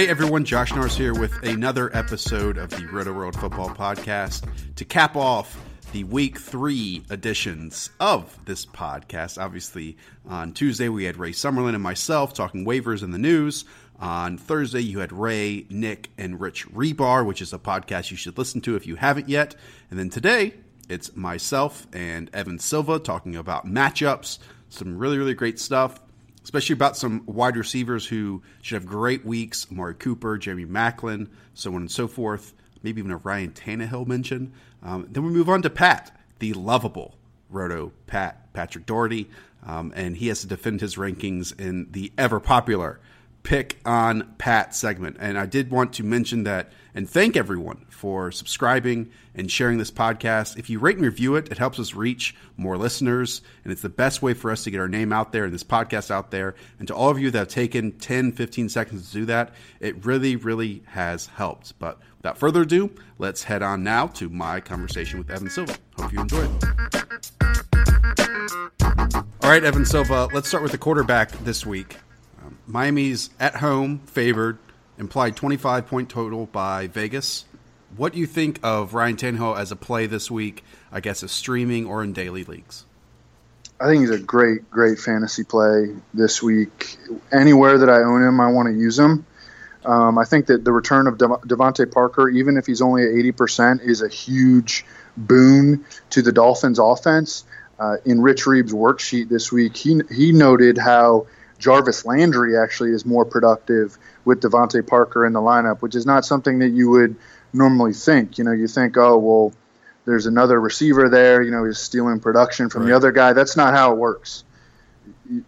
Hey everyone, Josh Norris here with another episode of the Rotoworld Football Podcast to cap off the week three editions of this podcast. Obviously, on Tuesday we had Ray Summerlin and myself talking waivers in the news. On Thursday, you had Ray, Nick, and Rich Hribar, which is a podcast you should listen to if you haven't yet. And then today, it's myself and Evan Silva talking about matchups, some really, really great stuff especially about some wide receivers who should have great weeks Amari Cooper, Jamie Maclin, so on and so forth. Maybe even a Ryan Tannehill mention. Um, then we move on to Pat, the lovable Roto Pat, Patrick Doherty, um, and he has to defend his rankings in the ever popular Pick on Pat segment. And I did want to mention that and thank everyone for subscribing and sharing this podcast. If you rate and review it, it helps us reach more listeners, and it's the best way for us to get our name out there and this podcast out there. And to all of you that have taken 10, 15 seconds to do that, it really, really has helped. But without further ado, let's head on now to my conversation with Evan Silva. Hope you enjoy it. All right, Evan Silva, let's start with the quarterback this week. Miami's at home favored, implied 25 point total by Vegas. What do you think of Ryan Tannehill as a play this week, I guess, as streaming or in daily leagues? I think he's a great, great fantasy play this week. Anywhere that I own him, I want to use him. Um, I think that the return of Dev- DeVante Parker, even if he's only at 80%, is a huge boon to the Dolphins' offense. Uh, in Rich Reeves' worksheet this week, he, he noted how Jarvis Landry actually is more productive with DeVante Parker in the lineup, which is not something that you would normally think. You know, you think, oh, well, there's another receiver there. You know, he's stealing production from the other guy. That's not how it works.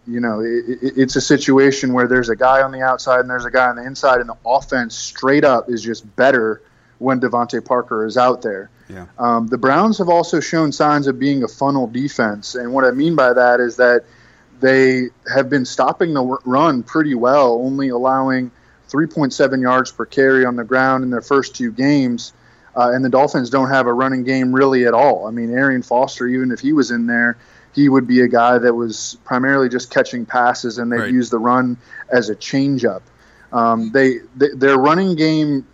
You, know, it, it's a situation where there's a guy on the outside and there's a guy on the inside, and the offense straight up is just better when DeVante Parker is out there. Yeah. Um, the Browns have also shown signs of being a funnel defense, and what I mean by that is that they have been stopping the run pretty well, only allowing 3.7 yards per carry on the ground in their first two games. Uh, and the Dolphins don't have a running game really at all. I mean, Arian Foster, even if he was in there, he would be a guy that was primarily just catching passes, and they'd Right. use the run as a changeup. Um, they, they their running game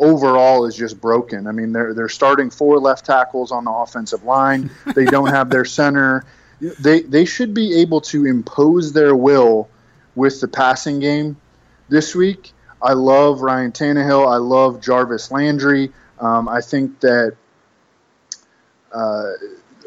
overall is just broken. I mean, they're they're starting four left tackles on the offensive line. They don't have their center. They they should be able to impose their will with the passing game this week. I love Ryan Tannehill. I love Jarvis Landry. Um, I think that. Uh,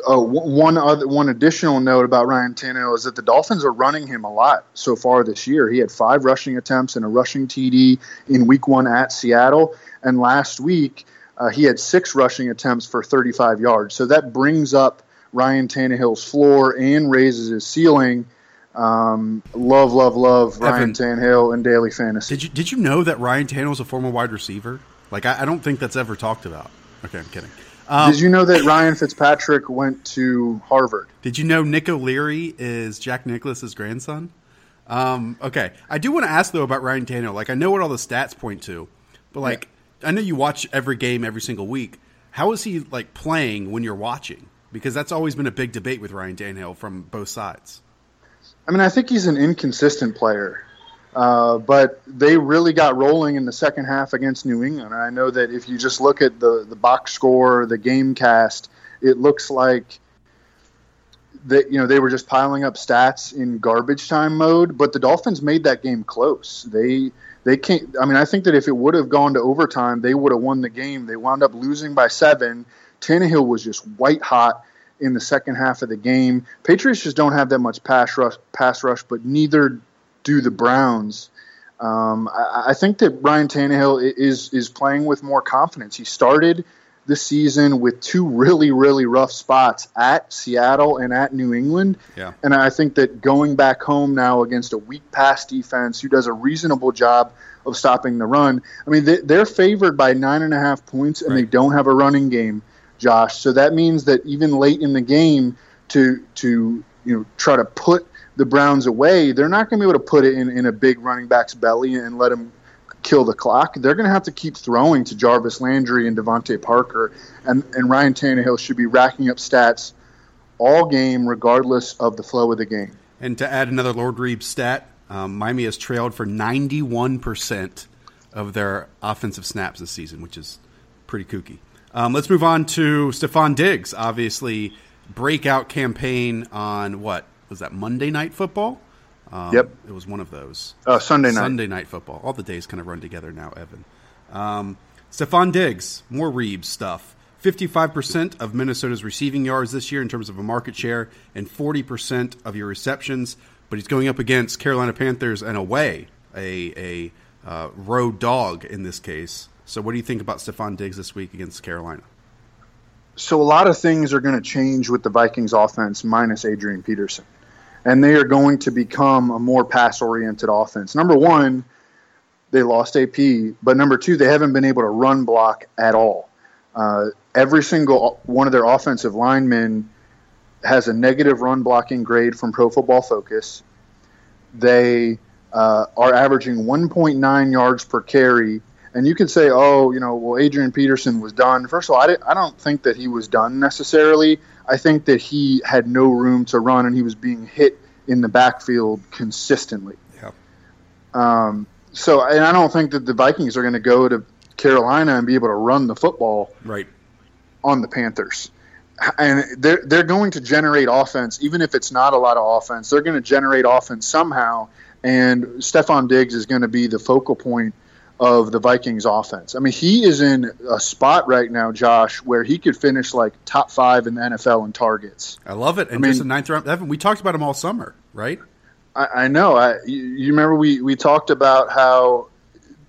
oh, one other one additional note about Ryan Tannehill is that the Dolphins are running him a lot so far this year. He had five rushing attempts and a rushing TD in Week One at Seattle, and last week uh, he had six rushing attempts for 35 yards. So that brings up Ryan Tannehill's floor and raises his ceiling. Um, love, love, love Ryan Evan, Tannehill in daily fantasy. Did you did you know that Ryan Tannehill's a former wide receiver? Like I, I don't think that's ever talked about. Okay, I'm kidding. Um, Did you know that Ryan Fitzpatrick went to Harvard? Did you know Nick O'Leary is Jack Nicklaus's grandson? Um, okay, I do want to ask though about Ryan Tannehill. Like, I know what all the stats point to, but like, I know you watch every game every single week. How is he like playing when you're watching? Because that's always been a big debate with Ryan Tannehill from both sides. I mean, I think he's an inconsistent player. Uh, but they really got rolling in the second half against New England. And I know that if you just look at the, the box score, the game cast, it looks like that you know they were just piling up stats in garbage time mode. But the Dolphins made that game close. They they can't. I mean, I think that if it would have gone to overtime, they would have won the game. They wound up losing by seven. Tannehill was just white hot in the second half of the game. Patriots just don't have that much pass rush, pass rush, but neither do the Browns. Um, I, I, think that Ryan Tannehill is is playing with more confidence. He started the season with two really really rough spots at Seattle and at New England. Yeah. And I think that going back home now against a weak pass defense who does a reasonable job of stopping the run. I mean, they, are favored by nine and a half points, and right. they don't have a running game. Josh. So that means that even late in the game, to to you know try to put the Browns away, they're not going to be able to put it in, in a big running back's belly and let him kill the clock. They're going to have to keep throwing to Jarvis Landry and DeVante Parker, and and Ryan Tannehill should be racking up stats all game, regardless of the flow of the game. And to add another Lord Reeb stat, um, Miami has trailed for 91% of their offensive snaps this season, which is pretty kooky. Um, let's move on to Stefon Diggs. Obviously, breakout campaign on what was that Monday Night Football? Um, yep, it was one of those. Uh, Sunday night. Sunday Night Football. All the days kind of run together now, Evan. Um, Stefon Diggs, more Reeves stuff. 55% of Minnesota's receiving yards this year in terms of a market share, and 40% of your receptions. But he's going up against Carolina Panthers and away, a, a uh, road dog in this case. So, what do you think about Stefon Diggs this week against Carolina? So, a lot of things are going to change with the Vikings offense minus Adrian Peterson. And they are going to become a more pass oriented offense. Number one, they lost AP, but number two, they haven't been able to run block at all. Uh, every single one of their offensive linemen has a negative run blocking grade from Pro Football Focus. They uh, are averaging 1.9 yards per carry and you could say, oh, you know, well, Adrian Peterson was done. First of all, I, I don't think that he was done necessarily. I think that he had no room to run and he was being hit in the backfield consistently. Yeah. Um, so, and I don't think that the Vikings are going to go to Carolina and be able to run the football right on the Panthers. And they're they're going to generate offense, even if it's not a lot of offense. They're going to generate offense somehow, and Stefon Diggs is going to be the focal point of the Vikings offense. I mean, he is in a spot right now, Josh, where he could finish like top five in the NFL in targets. I love it. And I mean, just a ninth round. Evan, we talked about him all summer, right? I, I know. I you remember we we talked about how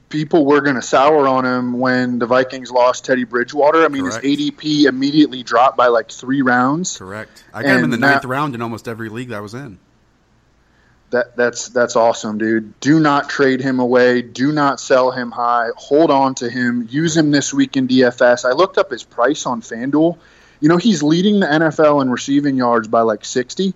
people were going to sour on him when the Vikings lost Teddy Bridgewater. I mean, Correct. his ADP immediately dropped by like three rounds. Correct. I got him in the ninth round in almost every league that I was in. That that's that's awesome, dude. Do not trade him away. Do not sell him high. Hold on to him. Use him this week in DFS. I looked up his price on FanDuel. You know, he's leading the NFL in receiving yards by like 60,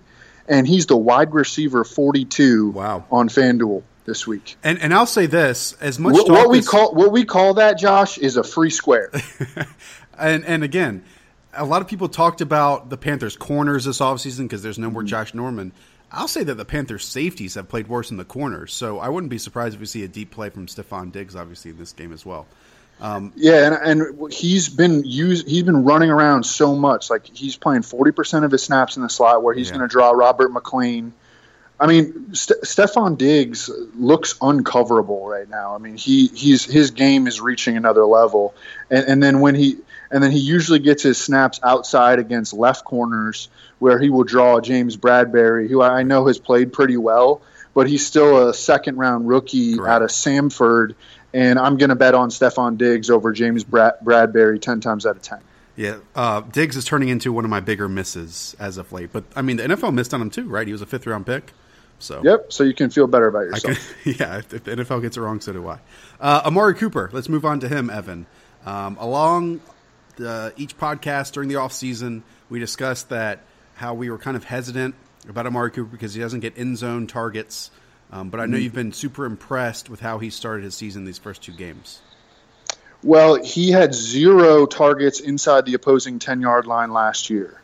and he's the wide receiver 42 wow. on FanDuel this week. And and I'll say this, as much what, what we as, call what we call that, Josh, is a free square. and and again, a lot of people talked about the Panthers corners this offseason because there's no more mm-hmm. Josh Norman. I'll say that the Panthers' safeties have played worse in the corners, so I wouldn't be surprised if we see a deep play from Stefon Diggs, obviously in this game as well. Um, yeah, and, and he's been used. He's been running around so much. Like he's playing forty percent of his snaps in the slot, where he's yeah. going to draw Robert McClain. I mean, St- Stefon Diggs looks uncoverable right now. I mean, he he's his game is reaching another level, and, and then when he and then he usually gets his snaps outside against left corners where he will draw James Bradberry, who I know has played pretty well, but he's still a second round rookie Correct. out of Samford. And I'm going to bet on Stefon Diggs over James Brad- Bradberry 10 times out of 10. Yeah, uh, Diggs is turning into one of my bigger misses as of late. But I mean, the NFL missed on him too, right? He was a fifth round pick. So yep. So you can feel better about yourself. Can, yeah. If, if, the NFL gets it wrong, so do I. Uh, Amari Cooper. Let's move on to him, Evan. Um, along the, each podcast during the off season, we discussed that how we were kind of hesitant about Amari Cooper because he doesn't get end zone targets. Um, but I know mm-hmm. you've been super impressed with how he started his season these first two games. Well, he had zero targets inside the opposing 10 yard line last year.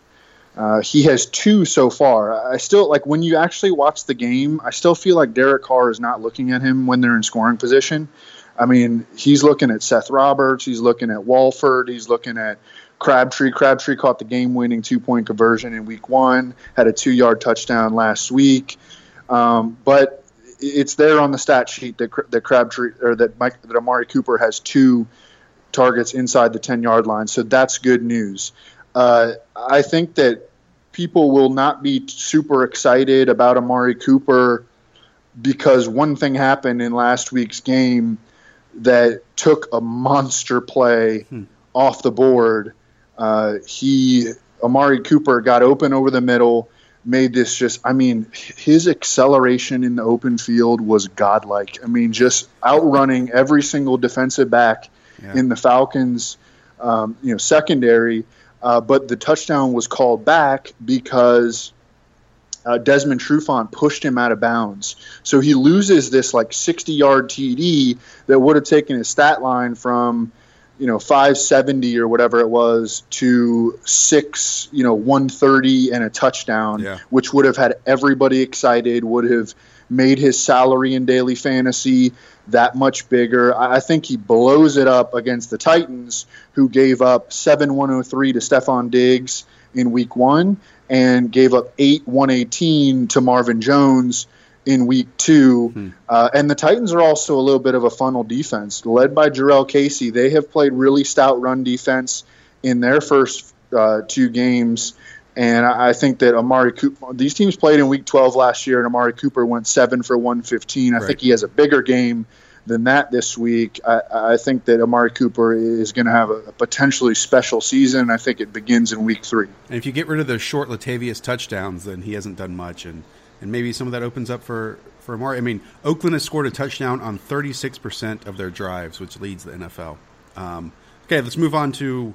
Uh, he has two so far. I still like when you actually watch the game. I still feel like Derek Carr is not looking at him when they're in scoring position. I mean, he's looking at Seth Roberts. He's looking at Walford, He's looking at Crabtree. Crabtree caught the game-winning two-point conversion in Week One. Had a two-yard touchdown last week. Um, but it's there on the stat sheet that that Crabtree or that Mike that Amari Cooper has two targets inside the 10-yard line. So that's good news. Uh, I think that people will not be super excited about Amari Cooper because one thing happened in last week's game that took a monster play hmm. off the board. Uh, he Amari Cooper got open over the middle, made this just. I mean, his acceleration in the open field was godlike. I mean, just outrunning every single defensive back yeah. in the Falcons, um, you know, secondary. Uh, but the touchdown was called back because uh, Desmond Trufant pushed him out of bounds. So he loses this like 60 yard TD that would have taken his stat line from, you know, 570 or whatever it was to six, you know, 130 and a touchdown, yeah. which would have had everybody excited, would have made his salary in daily fantasy that much bigger. I think he blows it up against the Titans, who gave up 7 103 to Stefon Diggs in week one and gave up 8 118 to Marvin Jones in week two. Hmm. Uh, and the Titans are also a little bit of a funnel defense, led by Jurrell Casey. They have played really stout run defense in their first uh, two games. And I think that Amari Cooper, these teams played in week 12 last year, and Amari Cooper went seven for 115. I right. think he has a bigger game than that this week. I, I think that Amari Cooper is going to have a, potentially special season. I think it begins in week three. And if you get rid of those short Latavius touchdowns, then he hasn't done much. And, and maybe some of that opens up for, for Amari. I mean, Oakland has scored a touchdown on 36% of their drives, which leads the NFL. Um, okay, let's move on to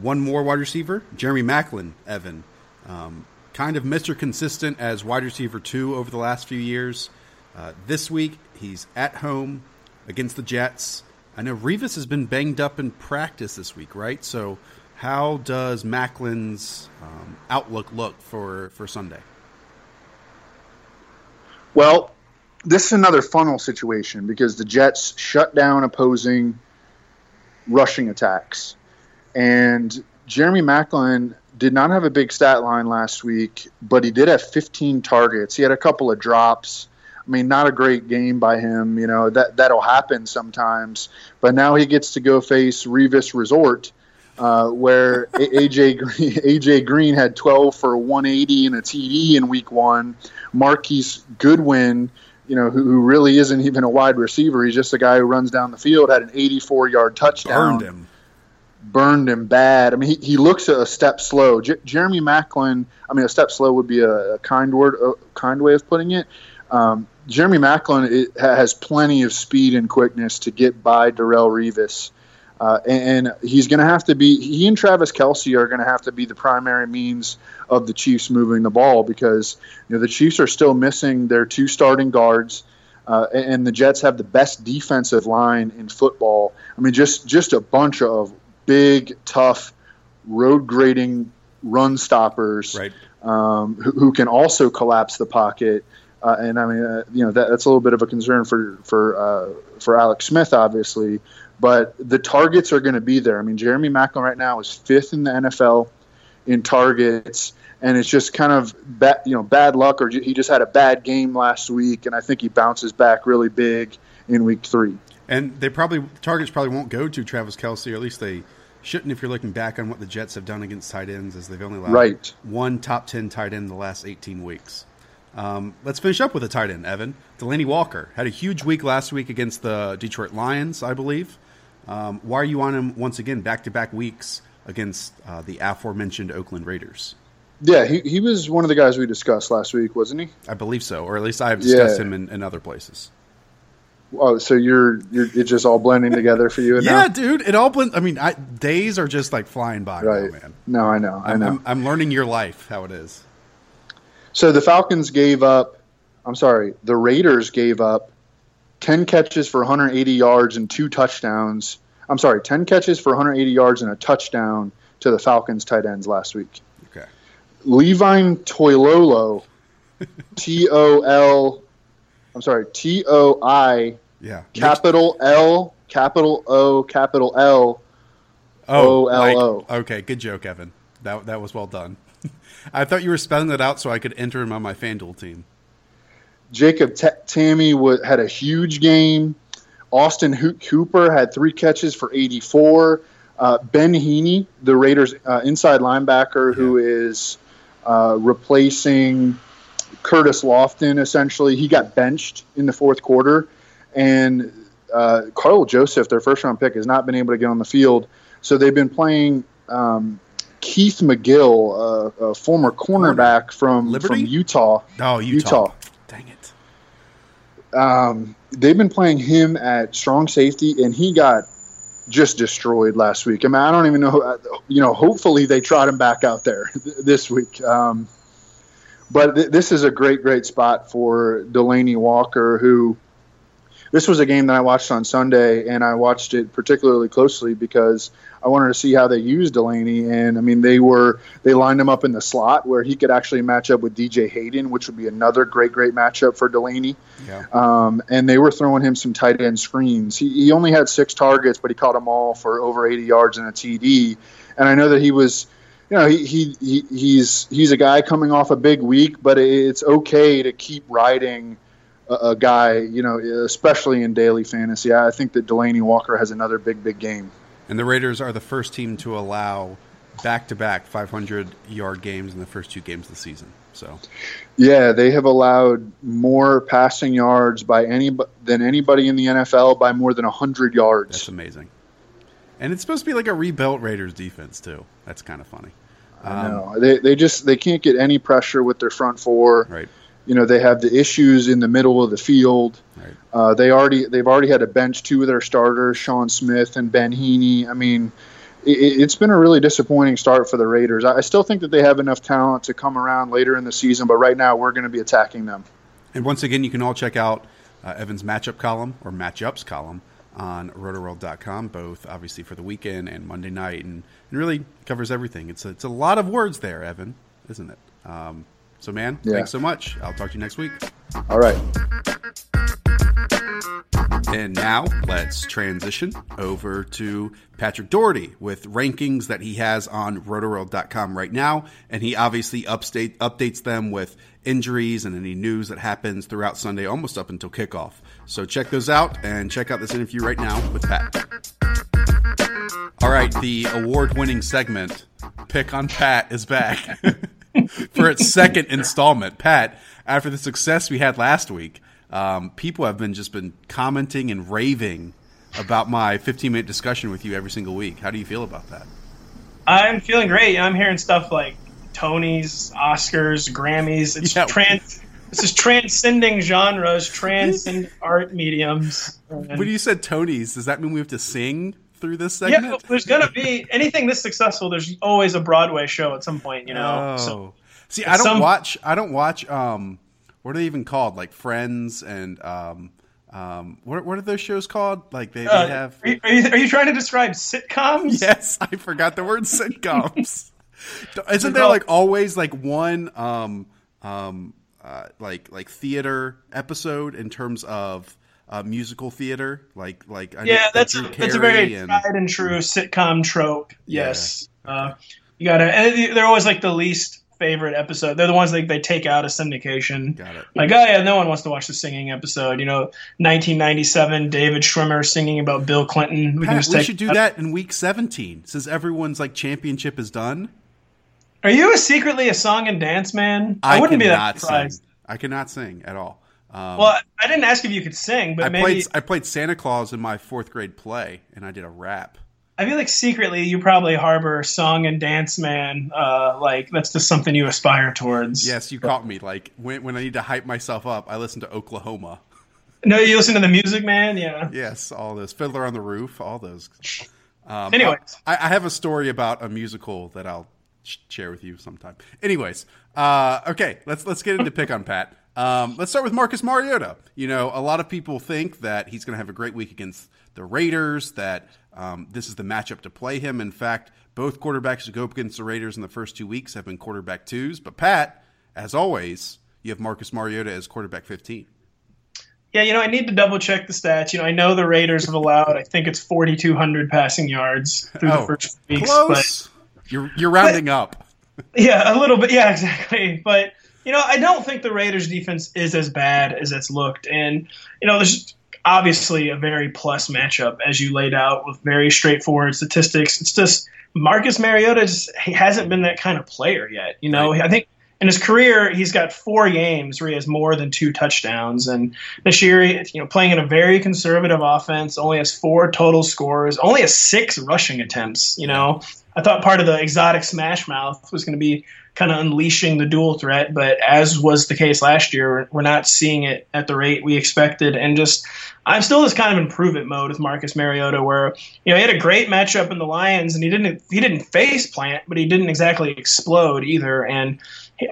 one more wide receiver, Jeremy Maclin, Evan. Um, kind of Mr. Consistent as wide receiver two over the last few years. Uh, this week, he's at home against the Jets. I know Revis has been banged up in practice this week, right? So, how does Maclin's um, outlook look for, for Sunday? Well, this is another funnel situation because the Jets shut down opposing rushing attacks. And Jeremy Maclin did not have a big stat line last week, but he did have 15 targets. He had a couple of drops. I mean, not a great game by him. You know that that'll happen sometimes. But now he gets to go face Revis Resort, uh, where AJ Green, AJ Green had 12 for 180 and a TD in Week One. Marquise Goodwin, you know, who, who really isn't even a wide receiver. He's just a guy who runs down the field. Had an 84 yard touchdown. Burned him burned him bad. I mean, he, he looks a step slow. J- Jeremy Maclin, I mean, a step slow would be a, a kind word, a kind way of putting it. Um, Jeremy Maclin has plenty of speed and quickness to get by Darrelle Revis. Uh, and, and, he's going to have to be, he and Travis Kelce are going to have to be the primary means of the Chiefs moving the ball because you know the Chiefs are still missing their two starting guards. Uh, and the Jets have the best defensive line in football. I mean, just just a bunch of big, tough, road grading run stoppers right. um, who, who, can also collapse the pocket. Uh, and I mean, uh, you know, that, that's a little bit of a concern for for uh, for Alex Smith, obviously. But the targets are going to be there. I mean, Jeremy Maclin right now is fifth in the NFL in targets, and it's just kind of bad, you know, bad luck, or he just had a bad game last week, and I think he bounces back really big in week three. And they probably targets probably won't go to Travis Kelce, or at least they shouldn't if you're looking back on what the Jets have done against tight ends, as they've only allowed right. one top ten tight end in the last 18 weeks. Um, let's finish up with a tight end, Evan. Delanie Walker had a huge week last week against the Detroit Lions, I believe. Um, why are you on him once again, back to back weeks against uh, the aforementioned Oakland Raiders? Yeah, he, he was one of the guys we discussed last week, wasn't he? I believe so, or at least I've discussed yeah. him in, in other places. Oh, so you're you're it's just all blending together for you? yeah, now? Yeah, dude, it all blends. I mean, I, days are just like flying by, right. Now, man. No, I know, I know. I'm, I'm, learning your life, how it is. So the Falcons gave up. I'm sorry, the Raiders gave up ten catches for 180 yards and two touchdowns. I'm sorry, ten catches for 180 yards and a touchdown to the Falcons tight ends last week. Okay. Levine Toilolo, T O L, I'm sorry, T O I, Yeah. capital L, capital O, capital L. Oh, O-L-O. like- okay, good joke, Evan. That that was well done. I thought you were spelling that out so I could enter him on my FanDuel team. Jacob T- Tammy wa had a huge game. Austin Ho- Cooper had three catches for 84. Uh, ben Heaney, the Raiders' uh, inside linebacker, who is uh, replacing Curtis Lofton, essentially, he got benched in the fourth quarter. And uh, Karl Joseph, their first round pick, has not been able to get on the field. So they've been playing um, Keith McGill, uh, a former cornerback from, Liberty? from Utah. Oh, Utah. Utah. Dang it. um, they've been playing him at strong safety, and he got just destroyed last week. I mean, I don't even know. You know, hopefully they trot him back out there this week. Um, but th- this is a great, great spot for Delanie Walker, who this was a game that I watched on Sunday, and I watched it particularly closely because I wanted to see how they used Delanie. And I mean, they were they lined him up in the slot where he could actually match up with DJ Hayden, which would be another great, great matchup for Delanie. Yeah. Um, and they were throwing him some tight end screens. He, he only had six targets, but he caught them all for over 80 yards and a TD. And I know that he was, you know, he, he, he he's he's a guy coming off a big week, but it's okay to keep riding a, a guy, you know, especially in daily fantasy. I think that Delanie Walker has another big, big game. And the Raiders are the first team to allow back-to-back 500-yard games in the first two games of the season. So, Yeah, they have allowed more passing yards by any than anybody in the NFL by more than 100 yards. that's amazing. And it's supposed to be like a rebuilt Raiders defense too. That's kind of funny. I know. Um, they, they just they can't get any pressure with their front four. Right. You know they have the issues in the middle of the field. Right. Uh, they already they've already had to bench two of their starters, Sean Smith and Ben Heaney. I mean, it, it's been a really disappointing start for the Raiders. I, I still think that they have enough talent to come around later in the season, but right now we're going to be attacking them. And once again, you can all check out uh, Evan's matchup column or matchups column on rotoworld.com, both obviously for the weekend and Monday night, and, and really covers everything. It's a, it's a lot of words there, Evan, isn't it? Um, so, man, Yeah. thanks so much. I'll talk to you next week. All right. And now let's transition over to Patrick Doherty with rankings that he has on rotoworld.com right now. And he obviously upstate, updates them with injuries and any news that happens throughout Sunday, almost up until kickoff. So check those out and check out this interview right now with Pat. All right, the award winning segment, Pick on Pat, is back for its second installment. Pat, after the success we had last week, um, people have been just been commenting and raving about my 15 minute discussion with you every single week. How do you feel about that? I'm feeling great. I'm hearing stuff like Tonys, Oscars, Grammys. It's Yeah. trans. This is transcending genres, transcending art mediums. When you said Tony's, does that mean we have to sing through this yeah, segment? well, there's gonna be anything this successful. There's always a Broadway show at some point, you know. Oh. So See, I don't some- watch. I don't watch. Um, what are they even called? Like Friends and um, um, what what are those shows called? Like they, they uh, have. are, you, are, you, trying to describe sitcoms? Yes, I forgot the word sitcoms. Isn't there like always like one um um uh, like like theater episode in terms of uh, musical theater? Like like I know Yeah, that's a, that's a very and- tried and true sitcom trope. Yes, uh, you gotta. And they're always like the least favorite episode. They're the ones that they take out of syndication. Got it. Like, oh yeah, no one wants to watch the singing episode. You know, 1997, David Schwimmer singing about Bill Clinton. We Pat, we should do that in week 17 since everyone's like championship is done. Are you secretly a song and dance man? I, wouldn't be that surprised. sing. I cannot sing at all. Um, Well, I didn't ask if you could sing, but I maybe played I played Santa Claus in my fourth grade play, and I did a rap. I feel like secretly you probably harbor song and dance man. Uh, like that's just something you aspire towards. Yes, you caught me. Like when when I need to hype myself up, I listen to Oklahoma. No, you listen to the Music Man. Yeah. Yes, all those Fiddler on the Roof, all those. Um, Anyways. I, I have a story about a musical that I'll share with you sometime. Anyways, uh, okay, let's let's get into pick on Pat. Um, let's start with Marcus Mariota. You know, a lot of people think that he's going to have a great week against the Raiders, that um, this is the matchup to play him. In fact, both quarterbacks who go up against the Raiders in the first two weeks have been quarterback twos. But, Pat, as always, you have Marcus Mariota as quarterback 15. Yeah, you know, I need to double check the stats. You know, I know the Raiders have allowed, I think it's 4,200 passing yards through oh, the first weeks. Close. But, you're, you're rounding but, up. yeah, a little bit. Yeah, exactly. But, you know, I don't think the Raiders defense is as bad as it's looked. And, you know, there's obviously a very plus matchup as you laid out with very straightforward statistics. It's just Marcus Mariota just he hasn't been that kind of player yet. You know, right. I think in his career, he's got four games where he has more than two touchdowns. And this year, you know, playing in a very conservative offense, only has four total scores, only has six rushing attempts. You know, I thought part of the exotic smash mouth was going to be kind of unleashing the dual threat, but as was the case last year, we're not seeing it at the rate we expected. And just, I'm still this kind of improvement mode with Marcus Mariota, where you know he had a great matchup in the Lions, and he didn't he didn't face plant, but he didn't exactly explode either. And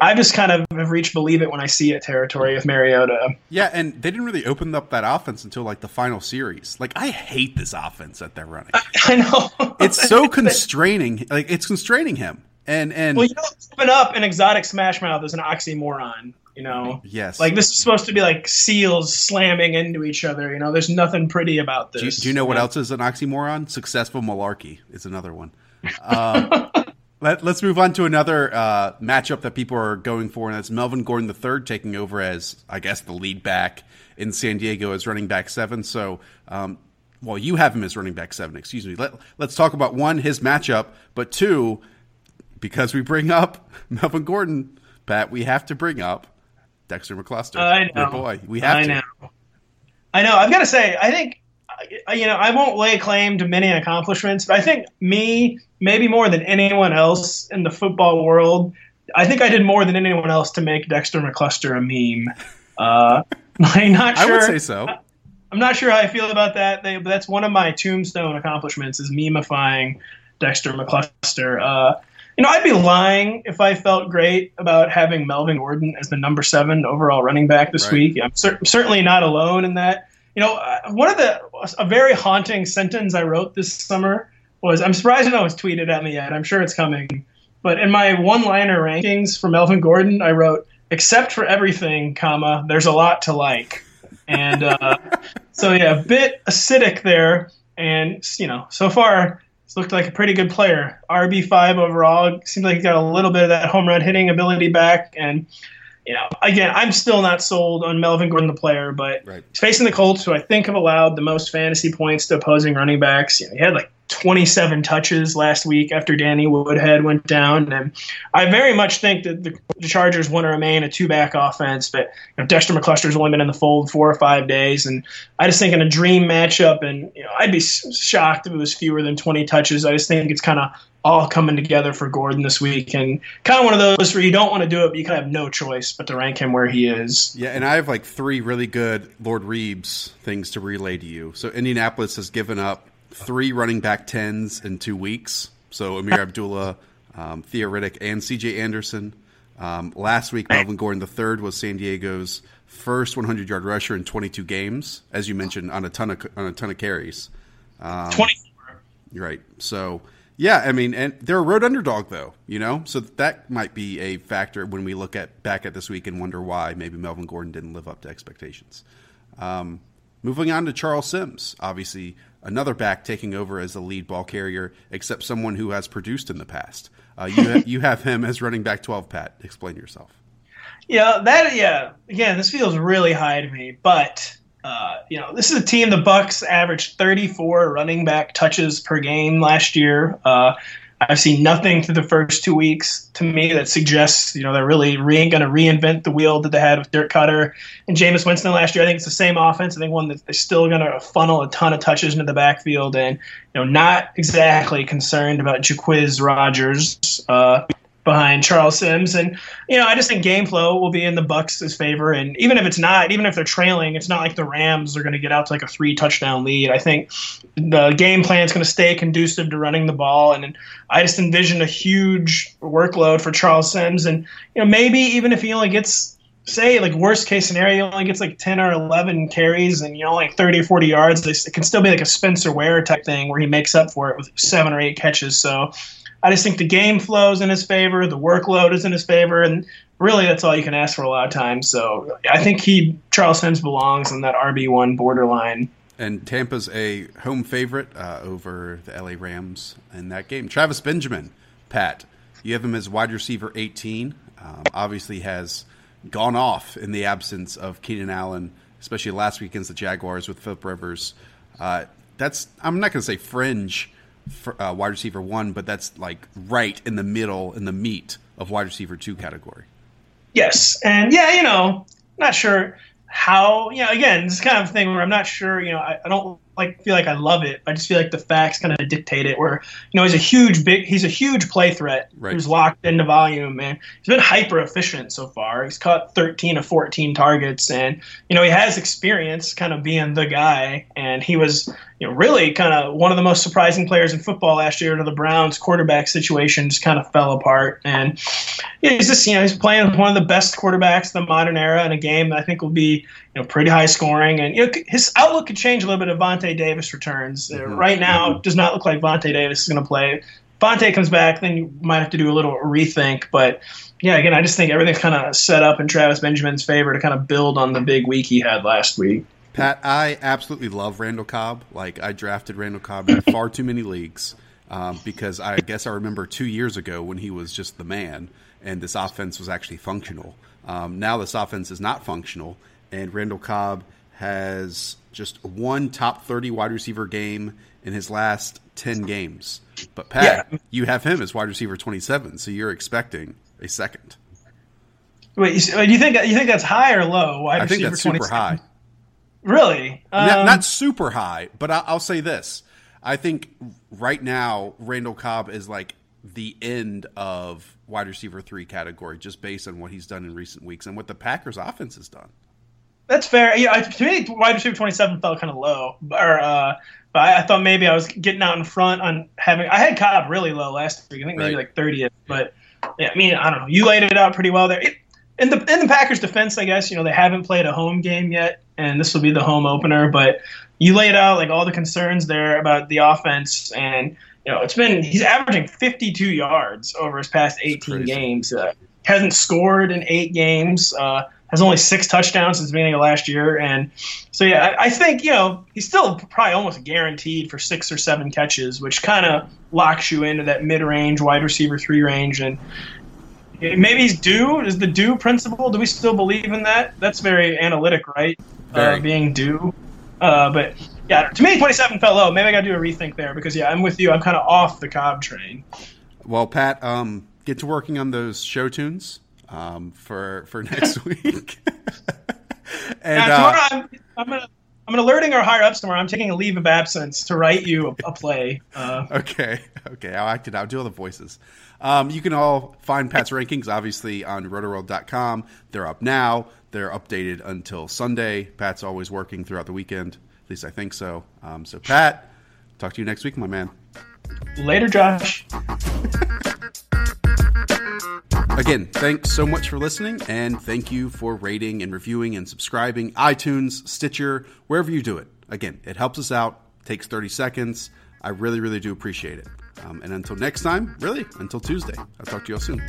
I just kind of have reached believe it when I see it territory with Mariota. Yeah, and they didn't really open up that offense until like the final series. Like I hate this offense that they're running. I, I know it's so constraining. Like it's constraining him. And and well, you know, open up an exotic smash mouth is an oxymoron. You know, yes. Like this is supposed to be like seals slamming into each other. You know, there's nothing pretty about this. Do you, do you know what else is an oxymoron? Successful malarkey is another one. Um, let, us move on to another uh, matchup that people are going for, and that's Melvin Gordon III taking over as, I guess, the lead back in San Diego as running back seven. So, um, well, you have him as running back seven. Excuse me. Let, let's talk about one his matchup, but two, because we bring up Melvin Gordon, Pat, we have to bring up Dexter McCluster. I know, boy. We have I to. know. I know. I've got to say, I think you know, I won't lay claim to many accomplishments, but I think me, maybe more than anyone else in the football world, I think I did more than anyone else to make Dexter McCluster a meme. Uh, I'm not sure. I would say so. I'm not sure how I feel about that. They, that's one of my tombstone accomplishments is memifying Dexter McCluster. Uh, you know, I'd be lying if I felt great about having Melvin Gordon as the number seven overall running back this right. week. I'm cer- certainly not alone in that. You know, uh, one of the a very haunting sentence I wrote this summer was I'm surprised no one's tweeted at me yet. I'm sure it's coming. But in my one-liner rankings for Melvin Gordon, I wrote, "Except for everything, comma, there's a lot to like." And uh, so yeah, a bit acidic there. And you know, so far it's looked like a pretty good player. RB five overall. Seems like he's got a little bit of that home run hitting ability back, and you know, again, I'm still not sold on Melvin Gordon, the player, but right. he's facing the Colts, who I think have allowed the most fantasy points to opposing running backs. You know, he had like 27 touches last week after Danny Woodhead went down, and I very much think that the, the Chargers want to remain a two-back offense. But you know, Dexter McCluster's only been in the fold four or five days, and I just think in a dream matchup, and you know, I'd be shocked if it was fewer than 20 touches. I just think it's kind of all coming together for Gordon this week, and kind of one of those where you don't want to do it, but you kind of have no choice but to rank him where he is. Yeah, and I have like three really good Lord Reeves things to relay to you. So Indianapolis has given up three running back tens in two weeks. So Ameer Abdullah, um, Theo Riddick, and C.J. Anderson. Um, last week, Melvin Gordon the third was San Diego's first 100 yard rusher in 22 games, as you mentioned, on a ton of on a ton of carries. Um, 24. Right. So yeah, I mean, and they're a road underdog, though, you know, so that might be a factor when we look at back at this week and wonder why maybe Melvin Gordon didn't live up to expectations. Um, moving on to Charles Sims, obviously another back taking over as the lead ball carrier, except someone who has produced in the past. Uh, you have, you have him as running back twelve. Pat, explain yourself. Yeah, that yeah. Again, this feels really high to me, but uh, you know, this is a team. The Bucks averaged 34 running back touches per game last year. Uh, I've seen nothing through the first two weeks to me that suggests you know they're really re- going to reinvent the wheel that they had with Dirk Koetter and Jameis Winston last year. I think it's the same offense. I think one that they're still going to funnel a ton of touches into the backfield, and you know not exactly concerned about Jacquizz Rodgers. Uh, behind Charles Sims. And you know, I just think game flow will be in the Bucks' favor. And even if it's not, even if they're trailing, it's not like the Rams are going to get out to like a three touchdown lead. I think the game plan is going to stay conducive to running the ball. And I just envision a huge workload for Charles Sims. And you know, maybe even if he only gets say like worst case scenario, he only gets like 10 or 11 carries and you know like 30 or 40 yards. It can still be like a Spencer Ware type thing where he makes up for it with seven or eight catches. So I just think the game flows in his favor, the workload is in his favor, and really that's all you can ask for a lot of times. So I think he Charles Sims belongs in that RB one borderline. And Tampa's a home favorite uh, over the LA Rams in that game. Travis Benjamin, Pat, you have him as wide receiver 18. Um, obviously has gone off in the absence of Keenan Allen, especially last week against the Jaguars with Philip Rivers. Uh, that's I'm not going to say fringe for, uh, wide receiver one, but that's like right in the middle, in the meat of wide receiver two category. Yes, and yeah, you know, not sure how. You know, again, this kind of thing where I'm not sure. You know, I, I don't like feel like I love it. I just feel like the facts kind of dictate it. Where you know he's a huge big he's a huge play threat right. who's locked into volume and he's been hyper efficient so far. He's caught 13 of 14 targets and you know he has experience kind of being the guy and he was you know really kind of one of the most surprising players in football last year to the Browns quarterback situation just kind of fell apart and yeah, he's just you know he's playing one of the best quarterbacks in the modern era in a game that I think will be you know pretty high scoring and you know his outlook could change a little bit if Vontae Davis returns. Uh, mm-hmm. Right now, mm-hmm. does not look like Vontae Davis is going to play. Vontae comes back, then you might have to do a little rethink. But yeah, again, I just think everything's kind of set up in Travis Benjamin's favor to kind of build on the big week he had last week. Pat, I absolutely love Randall Cobb. Like I drafted Randall Cobb in far too many leagues um, because I guess I remember two years ago when he was just the man and this offense was actually functional. Um, now this offense is not functional, and Randall Cobb has just one top 30 wide receiver game in his last 10 games. But Pat, yeah. you have him as wide receiver 27, so you're expecting a second. Wait, you think you think that's high or low? Wide I think that's super high. Really? Um, not, not, super high, but I, I'll say this: I think right now Randall Cobb is like the end of wide receiver three category, just based on what he's done in recent weeks and what the Packers' offense has done. That's fair. Yeah, to me, wide receiver twenty seven felt kind of low, or uh, but I, I, thought maybe I was getting out in front on having. I had Cobb really low last week. I think maybe right. like thirtieth, but yeah, I mean, I don't know. You laid it out pretty well there. It, in the in the Packers' defense, I guess you know they haven't played a home game yet, and this will be the home opener. But you laid out like all the concerns there about the offense, and you know it's been he's averaging 52 yards over his past 18 games. Uh, hasn't scored in eight games. Uh, has only six touchdowns since the beginning of last year. And so, yeah, I, I think, you know, he's still probably almost guaranteed for six or seven catches, which kind of locks you into that mid range, wide receiver three range. And maybe he's due. Is the due principle? Do we still believe in that? That's very analytic, right? Uh, being due. Uh, but yeah, to me, 27 fell low. Maybe I got to do a rethink there because, yeah, I'm with you. I'm kind of off the Cobb train. Well, Pat, um, get to working on those show tunes um, for for next week. and yeah, tomorrow uh, I'm, I'm gonna. I'm alerting our higher ups tomorrow. I'm taking a leave of absence to write you a, a play. Uh, okay, okay, I'll act it out. Do all the voices. Um, you can all find Pat's rankings obviously on rotoworld.com. They're up now. They're updated until Sunday. Pat's always working throughout the weekend. At least I think so. Um, so, Pat, talk to you next week, my man. Later, Josh. Again, thanks so much for listening, and thank you for rating and reviewing and subscribing iTunes, Stitcher, wherever you do it. Again, it helps us out, takes 30 seconds. I really, really do appreciate it. Um, and until next time, really, until Tuesday, I'll talk to you all soon.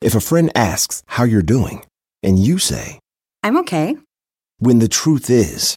If a friend asks how you're doing, and you say, I'm okay. When the truth is,